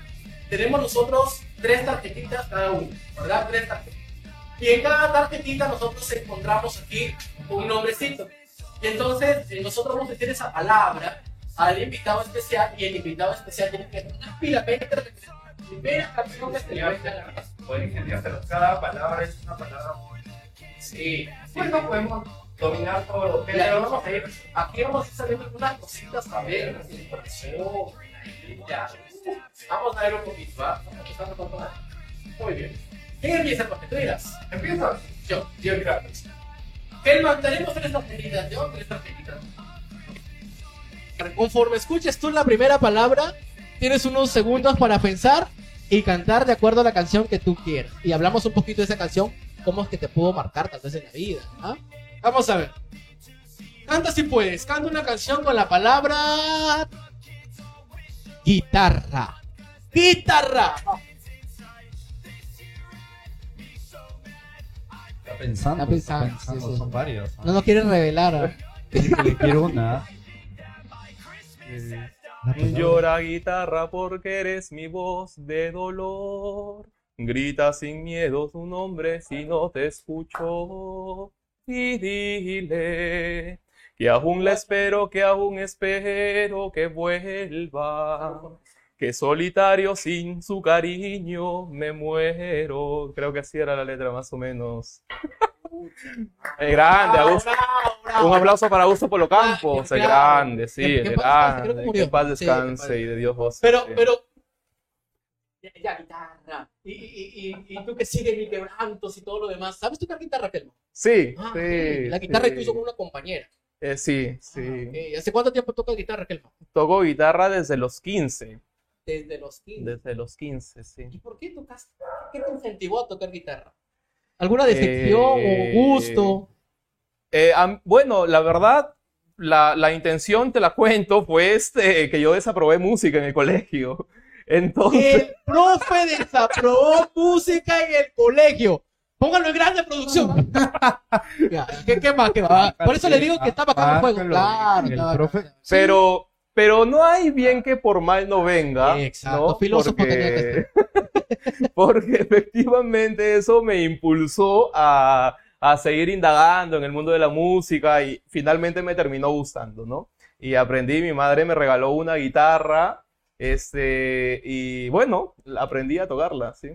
tenemos nosotros tres tarjetitas cada uno, ¿verdad? Tres tarjetitas. Y en cada tarjetita nosotros encontramos aquí un nombrecito. Y entonces eh, nosotros vamos a decir esa palabra al invitado especial y el invitado especial tiene que tener una pila primera canción que se le venga a la cada palabra es una palabra muy... Sí. Bueno, podemos dominar todo lo que a ir, aquí vamos a saliendo unas cositas también, así, impresión, ya. Vamos a ver un poquito, ¿va? Empezando con todo. Muy bien. ¿Quién empieza con tú dirás? Empieza. Yo, yo mira. Kelman, tenemos tres tarjetitas, yo tres tarjetitas. Conforme escuches tú la primera palabra, tienes unos segundos para pensar y cantar de acuerdo a la canción que tú quieras. Y hablamos un poquito de esa canción, cómo es que te pudo marcar tal vez en la vida. ¿ah? Vamos a ver. Canta si puedes, canta una canción con la palabra guitarra. Guitarra. Está pensando, Está pensando, sí, sí. son varios. No nos quieren revelar. ¿ah? Le quiero una. Eh, Llora guitarra porque eres mi voz de dolor. Grita sin miedo tu nombre si no te escucho. Y dile que aún la espero, que aún espero que vuelva. Que solitario sin su cariño me muero. Creo que así era la letra más o menos. Es grande, Augusto. Bravo, bravo. Un aplauso para Augusto Polo Campos, Ah, es grande, sí, es grande. Que paz descanse y de Dios goce. Pero, pero. Ya, ya, guitarra. Y, y, y, y tú que sigues mi quebrantos y todo lo demás. ¿Sabes tocar guitarra, Telmo? Sí, Ah, sí. La guitarra sí. incluso con una compañera. Eh, sí, sí. Ah, ok. ¿Hace cuánto tiempo tocas guitarra, Kelma? Toco guitarra desde los 15. Desde los 15. Desde los 15, sí. ¿Y por qué tocaste? ¿Qué te incentivó a tocar guitarra? ¿Alguna decepción Eh, o gusto? Eh, bueno, la verdad, la, la intención, te la cuento, fue este, que yo desaprobé música en el colegio. Entonces, El profe desaprobó música en el colegio. Póngalo en grande producción. Ya, ¿qué, qué más? ¿Qué más? Por eso le digo que está bacán el juego. Claro, el profe- Sí. pero, pero no hay bien que por mal no venga. Exacto, ¿no? filósofo porque, tenía que porque efectivamente eso me impulsó a, a seguir indagando en el mundo de la música y finalmente me terminó gustando, ¿no? Y aprendí, mi madre me regaló una guitarra, este, y bueno, aprendí a tocarla, ¿sí?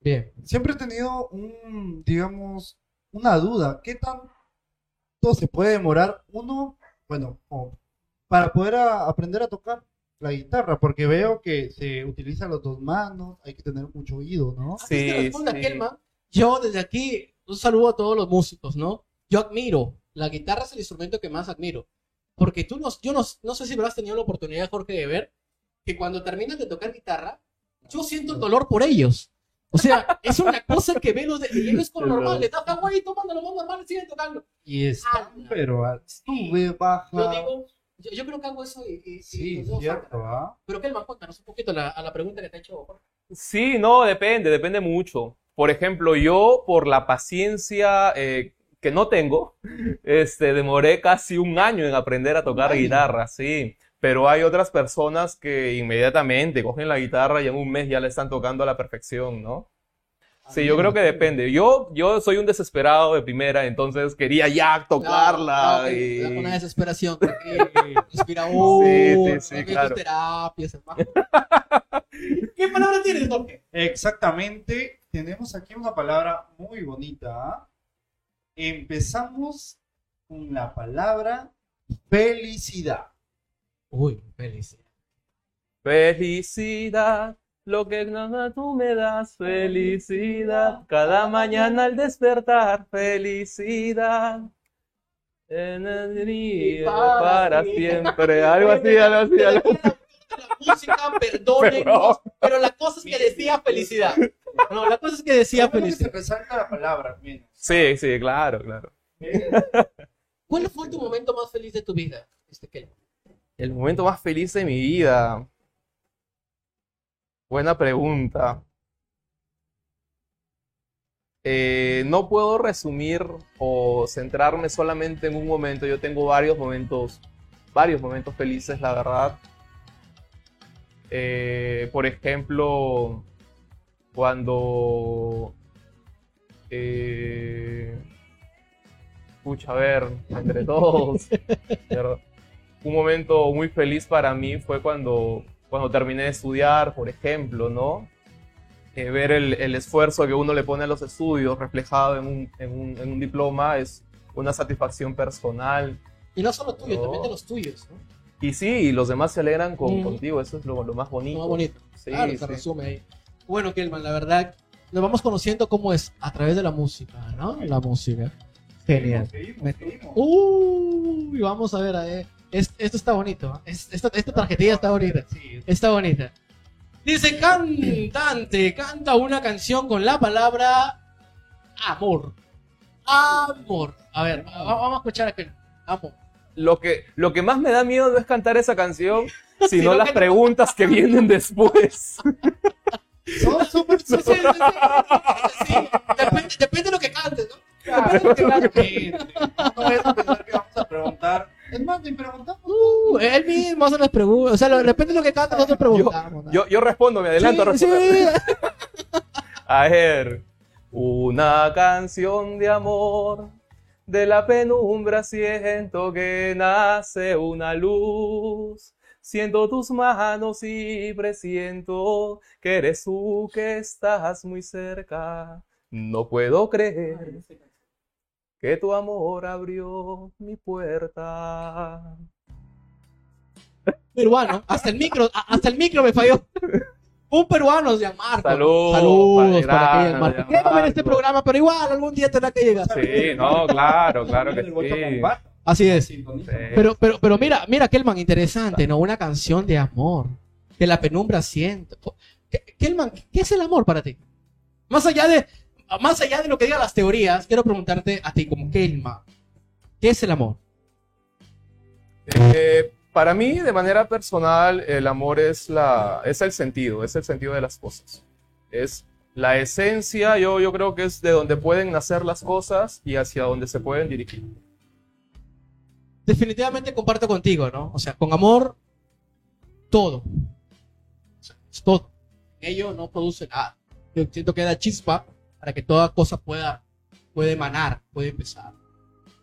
Bien. Siempre he tenido un, digamos, una duda. ¿Qué tanto se puede demorar uno, bueno, para poder a- aprender a tocar la guitarra? Porque veo que se utilizan las dos manos, hay que tener mucho oído, ¿no? Que Sí, responda sí. Kelman, yo desde aquí un saludo a todos los músicos, ¿no? Yo admiro, la guitarra es el instrumento que más admiro. Porque tú no, yo no, no sé si habrás tenido la oportunidad, Jorge, de ver que cuando terminan de tocar guitarra, yo siento el dolor por ellos. O sea, es una cosa que ve los de, y ellos con Es normal, le están ahí tomando lo más normal y siguen tocando. Y está, Ala. pero sube, baja. Yo digo, yo, yo creo que hago eso y, y- y sí, dos cierto. ¿ah? Pero Kelman, cuéntanos un poquito la- a la pregunta que te ha hecho Jorge. Sí, no, depende, depende mucho. Por ejemplo, yo por la paciencia eh, que no tengo, este, demoré casi un año en aprender a tocar guitarra, sí. Pero hay otras personas que inmediatamente cogen la guitarra y en un mes ya la están tocando a la perfección, ¿no? Sí, yo creo que depende. Yo, yo soy un desesperado de primera, entonces quería ya tocarla No, no, y... te da Una desesperación. Respira uno. sí, sí, claro. terapias. ¿Qué palabra tienes, Jorge? Exactamente, tenemos aquí una palabra muy bonita. ¿ah? Empezamos con la palabra felicidad. Uy, felicidad. Felicidad, lo que nada tú me das, felicidad. Cada mañana al despertar, felicidad. En el día para siempre. Algo así, algo así, algo así. La música, perdónennos, pero la cosa es que decía felicidad. No, la cosa es que decía que se felicidad. resalta la palabra, al menos. Sí, sí, claro, claro. ¿Cuál fue tu momento más feliz de tu vida? Este Kelman? El momento más feliz de mi vida. Buena pregunta. Eh, no puedo resumir o centrarme solamente en un momento. Yo tengo varios momentos, varios momentos felices, la verdad. Eh, por ejemplo, cuando... Eh, pucha, a ver, entre todos. un momento muy feliz para mí fue cuando, cuando terminé de estudiar, por ejemplo, ¿no? Eh, ver el, el esfuerzo que uno le pone a los estudios reflejado en un, en un, en un diploma es una satisfacción personal. Y no solo tuyo, No. también de los tuyos. ¿no? Y sí, y los demás se alegran con, Mm. contigo, eso es lo, lo más bonito. Lo más bonito. Sí, claro, se sí. resume ahí. Bueno, Kelman, la verdad, nos vamos conociendo cómo es a través de la música, ¿no? La música. Genial. Seguimos, Me- seguimos. Uy, vamos a ver, a ver. Es- esto está bonito. ¿eh? Es- esta, esta tarjetilla está bonita. Está bonita. Dice cantante, canta una canción con la palabra amor. Amor. A ver, va- vamos a escuchar aquel. Amor. Lo que, lo que más me da miedo no es cantar esa canción, sino Sino las que- preguntas que vienen después. Son súper Sí, sí, sí, sí, sí, sí. Depende, depende de lo que cantes, ¿no? Claramente. No vayas a pensar que vamos a preguntar. Es más, ni preguntamos. Uh, él mismo hace las preguntas. O sea, lo- de lo que cantes, nosotros preguntamos. ¿no? Yo, yo respondo, me adelanto a Sí, responder. sí. A ver, una canción de amor, de la penumbra siento que nace una luz. Siento tus manos y presiento que eres tú que estás muy cerca. No puedo creer que tu amor abrió mi puerta. Peruano. Hasta el micro, hasta el micro me falló. Un peruano se llama Marco. Saludos, Saludos grande, Marco. Quiero ver este Marco. programa, pero igual algún día tendrá que llegar. Sí, no, claro, claro que sí. Así es. Sí. Pero, pero, pero mira, mira, Kelman, interesante, ¿no? Una canción de amor. De la penumbra siento. ¿Qué- Kelman, ¿qué es el amor para ti? Más allá de, más allá de lo que digan las teorías, quiero preguntarte a ti como Kelman. ¿Qué es el amor? Eh, para mí, de manera personal, el amor es, la, es el sentido, es el sentido de las cosas. Es la esencia, yo, yo creo que es de donde pueden nacer las cosas y hacia donde se pueden dirigir. Definitivamente comparto contigo, ¿no? O sea, con amor, todo. O sea, es todo. Ello no produce nada. Yo siento que da chispa para que toda cosa pueda puede emanar, puede empezar.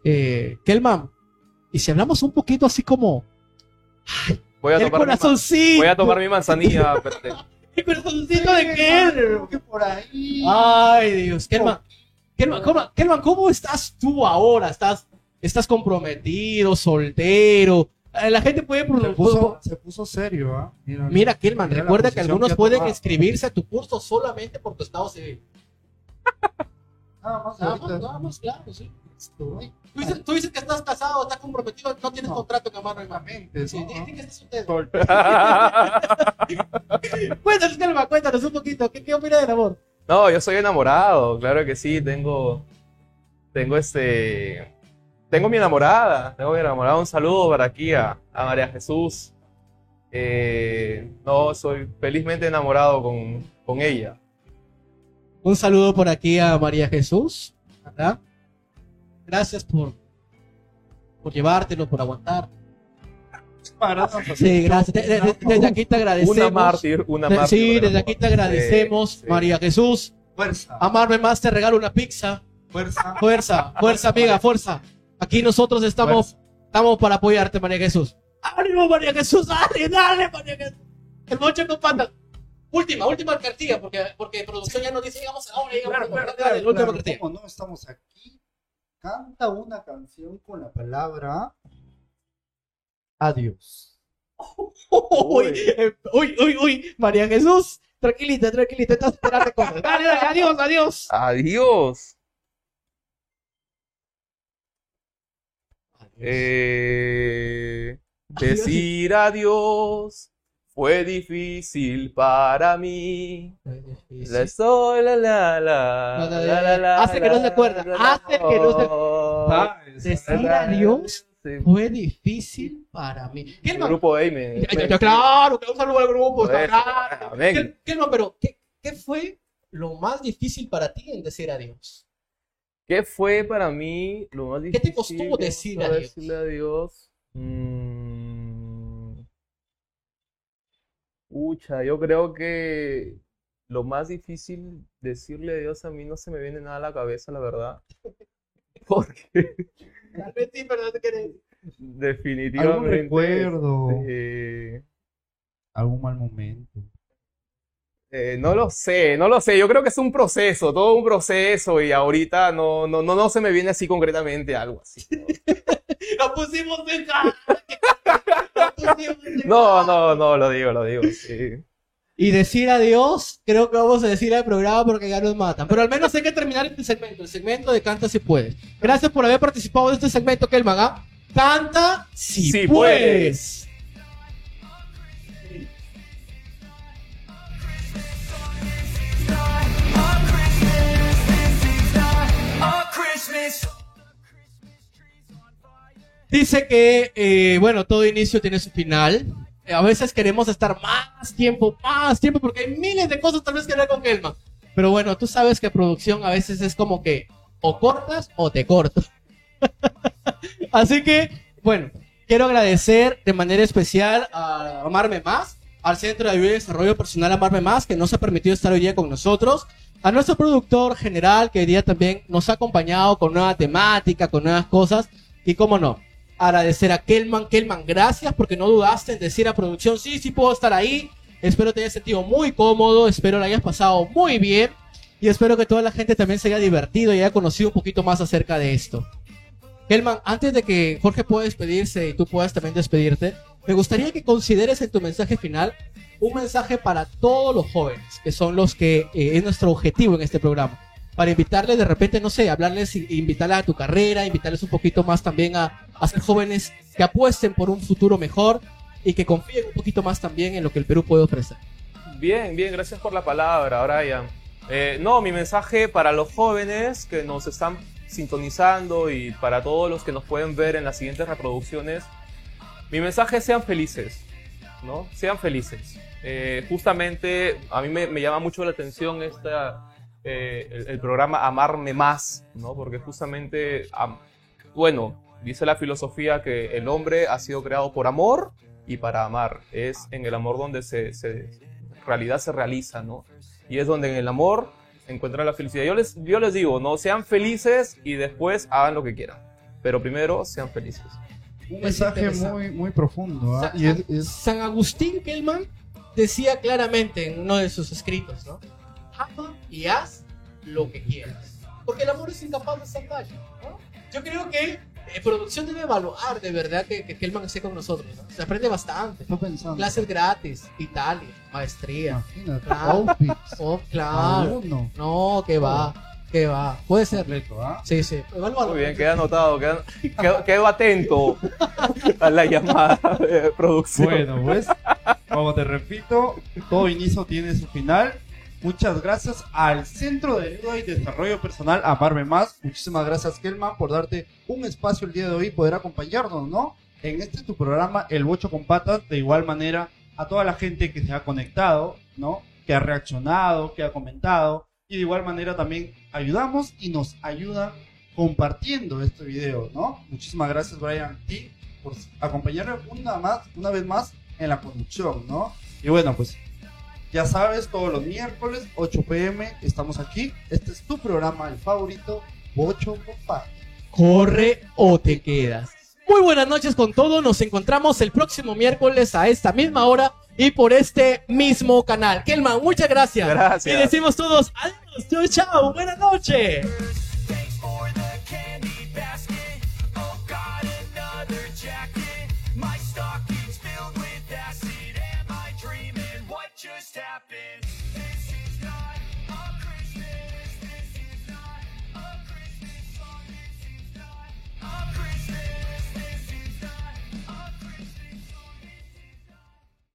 Eh, Kelman, y si hablamos un poquito así como Voy a el tomar corazoncito, voy a tomar mi manzanilla. el corazoncito de Kelman. que por ahí. Ay, Dios. Kelman, Kelman, ¿cómo, Kelman, ¿cómo estás tú ahora? ¿Estás, estás comprometido, soltero? Eh, La gente puede... Se puso, se puso serio, ¿ah? Mira, Mira, Kelman, mira recuerda que algunos pueden inscribirse a tu curso solamente por tu estado civil. Nada más Nada ahorita. más, nada más, claro, sí. Tú dices, tú dices que estás casado, estás comprometido, no tienes No. contrato con Amarra y Más. Exactamente, Sí, que estás soltero. Cuéntanos, Kelman, cuéntanos un poquito. ¿Qué, qué opinas del amor? No, yo soy enamorado, claro que sí, tengo, tengo este, tengo mi enamorada, tengo mi enamorada, un saludo para aquí a, a María Jesús. Eh, no, soy felizmente enamorado con, con ella. Un saludo por aquí a María Jesús. ¿verdad? Gracias por, por llevártelo, por aguantar. Sí, gracias. De- de- desde aquí te agradecemos. Una mártir, una mártir. sí, desde aquí te agradecemos, Sí, sí. María Jesús. Fuerza, Amarme más, te regalo una pizza. fuerza. Fuerza, fuerza, amiga, fuerza. Aquí nosotros estamos, estamos para apoyarte, María Jesús. ¡Ánimo, María Jesús! ¡Dale, dale, María Jesús! El mocho con patas. Última, última cartilla, porque, porque producción ya nos dice, llegamos a la hora, llegamos a la última cartilla. ¿Cómo no estamos aquí? Canta una canción con la palabra adiós. Uy, eh, uy, uy, uy, María Jesús, tranquilita, tranquilita, estás esperando cosas. Dale, dale, adiós, adiós. Adiós. Eh, decir adiós fue difícil para mí. La estoy, la, la, la, la, la, la, hace que no se acuerda, hace que no se- la, Decir adiós fue difícil para mí. El grupo Amen. claro, que un saludo al grupo. Kel- Kelman, pero ¿qué, ¿qué fue lo más difícil para ti en decir adiós? ¿Qué fue para mí lo más ¿Qué difícil? te costó para adiós? decirle adiós? Mm. Pucha, yo creo que lo más difícil decirle adiós a mí no se me viene nada a la cabeza, la verdad. Porque Tal vez sí, pero no te quieres. ¿Algún definitivamente recuerdo? eh, ¿Algún mal momento? eh, no lo sé, no lo sé. Yo creo que es un proceso, todo un proceso y ahorita no, no, no, no se me viene así concretamente algo así. Lo pusimos en No, no, no, lo digo, lo digo, sí. Y decir adiós, creo que vamos a decir al programa porque ya nos matan. Pero al menos hay que terminar este segmento, el segmento de Canta si puedes. Gracias por haber participado de este segmento, Kelman. ¿ah? Canta si Si puedes. A Christmas. Dice que, eh, bueno, todo inicio tiene su final. A veces queremos estar más tiempo, más tiempo, porque hay miles de cosas tal vez que hablar con Kelman. Pero bueno, tú sabes que producción a veces es como que o cortas o te corto. Así que, bueno, quiero agradecer de manera especial a Amarme Más, al Centro de Ayuda y Desarrollo Personal Amarme Más, que nos ha permitido estar hoy día con nosotros, a nuestro productor general, que hoy día también nos ha acompañado con nueva temática, con nuevas cosas, y cómo no, agradecer a Kelman. Kelman, gracias porque no dudaste en decir a producción, sí, sí puedo estar ahí. Espero te hayas sentido muy cómodo, espero la hayas pasado muy bien y espero que toda la gente también se haya divertido y haya conocido un poquito más acerca de esto. Kelman, antes de que Jorge pueda despedirse y tú puedas también despedirte, me gustaría que consideres en tu mensaje final un mensaje para todos los jóvenes, que son los que eh, es nuestro objetivo en este programa. Para invitarles de repente, no sé, hablarles, invitarles a tu carrera, invitarles un poquito más también a, a ser jóvenes que apuesten por un futuro mejor y que confíen un poquito más también en lo que el Perú puede ofrecer. Bien, bien, gracias por la palabra, Brian. Eh, no, mi mensaje para los jóvenes que nos están sintonizando y para todos los que nos pueden ver en las siguientes reproducciones, mi mensaje es sean felices, ¿no? Sean felices. Eh, justamente a mí me, me llama mucho la atención esta, eh, el, el programa Amarme Más, ¿no? Porque justamente, am- bueno, dice la filosofía que el hombre ha sido creado por amor y para amar. Es en el amor donde se, se- realidad se realiza, ¿no? Y es donde en el amor encontrar la felicidad. Yo les, yo les digo, no sean felices y después hagan lo que quieran. Pero primero sean felices. Un mensaje muy, muy profundo. ¿ah? Sa- Y es, es- San Agustín Kelman decía claramente en uno de sus escritos, ¿no? Ama y haz lo que quieras. Porque el amor es incapaz de ¿no? Yo creo que eh, producción debe evaluar de verdad que, que Kelman esté con nosotros, ¿no? Se aprende bastante. estoy pensando. Clases gratis, Italia, maestría. Imagínate. Claro. outfits, Oh, claro. alumno. No, que va, que va. Puede ser. Completo, ¿ah? Sí, sí. Evalúalo. Muy bien, queda anotado. Queda, quedo, quedo atento a la llamada de producción. Bueno, pues, como te repito, todo inicio tiene su final. Muchas gracias al Centro de Ayuda y Desarrollo Personal Amarme Más. Muchísimas gracias, Kelman, por darte un espacio el día de hoy y poder acompañarnos, ¿no? En este tu programa, El Bocho con Patas. De igual manera, a toda la gente que se ha conectado, ¿no? Que ha reaccionado, que ha comentado. Y de igual manera también ayudamos y nos ayudan compartiendo este video, ¿no? Muchísimas gracias, Brian, a ti por acompañarme una, más, una vez más en la conducción, ¿no? Y bueno, pues ya sabes, todos los miércoles, 8 pm, estamos aquí. Este es tu programa, el favorito, Bocho Compa. corre o te quedas. Muy buenas noches con todos. Nos encontramos el próximo miércoles a esta misma hora y por este mismo canal. Kelman, muchas gracias. Gracias. Y decimos todos adiós, chao, chao, buenas noches.